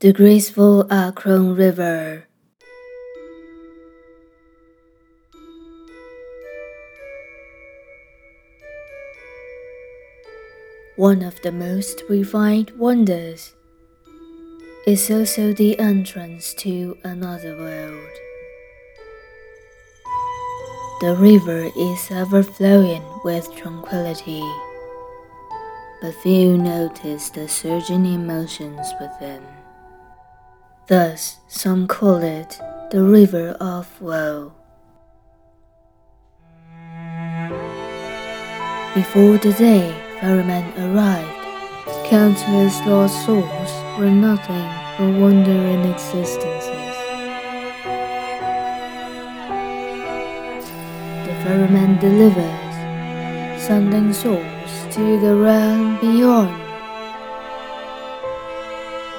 The graceful uh, Acheron River. One of the most refined wonders is also the entrance to another world. The river is ever flowing with tranquility, but few notice the surging emotions within. Thus, some call it the river of woe. Before the day ferrymen arrived, countless lost souls were nothing but wandering existences. The ferryman delivers, sending souls to the realm beyond.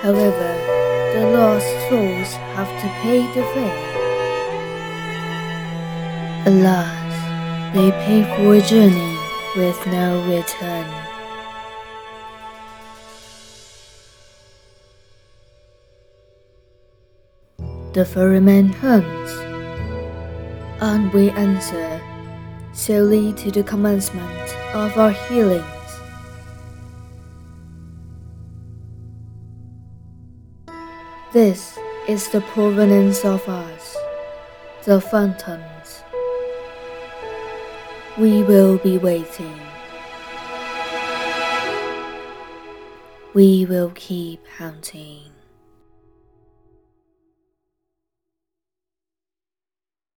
However, the lost souls have to pay the fare. Alas, they pay for a journey with no return. The ferryman hums, and we answer solely to the commencement of our healings. This is the provenance of us, the phantoms. We will be waiting. We will keep hunting.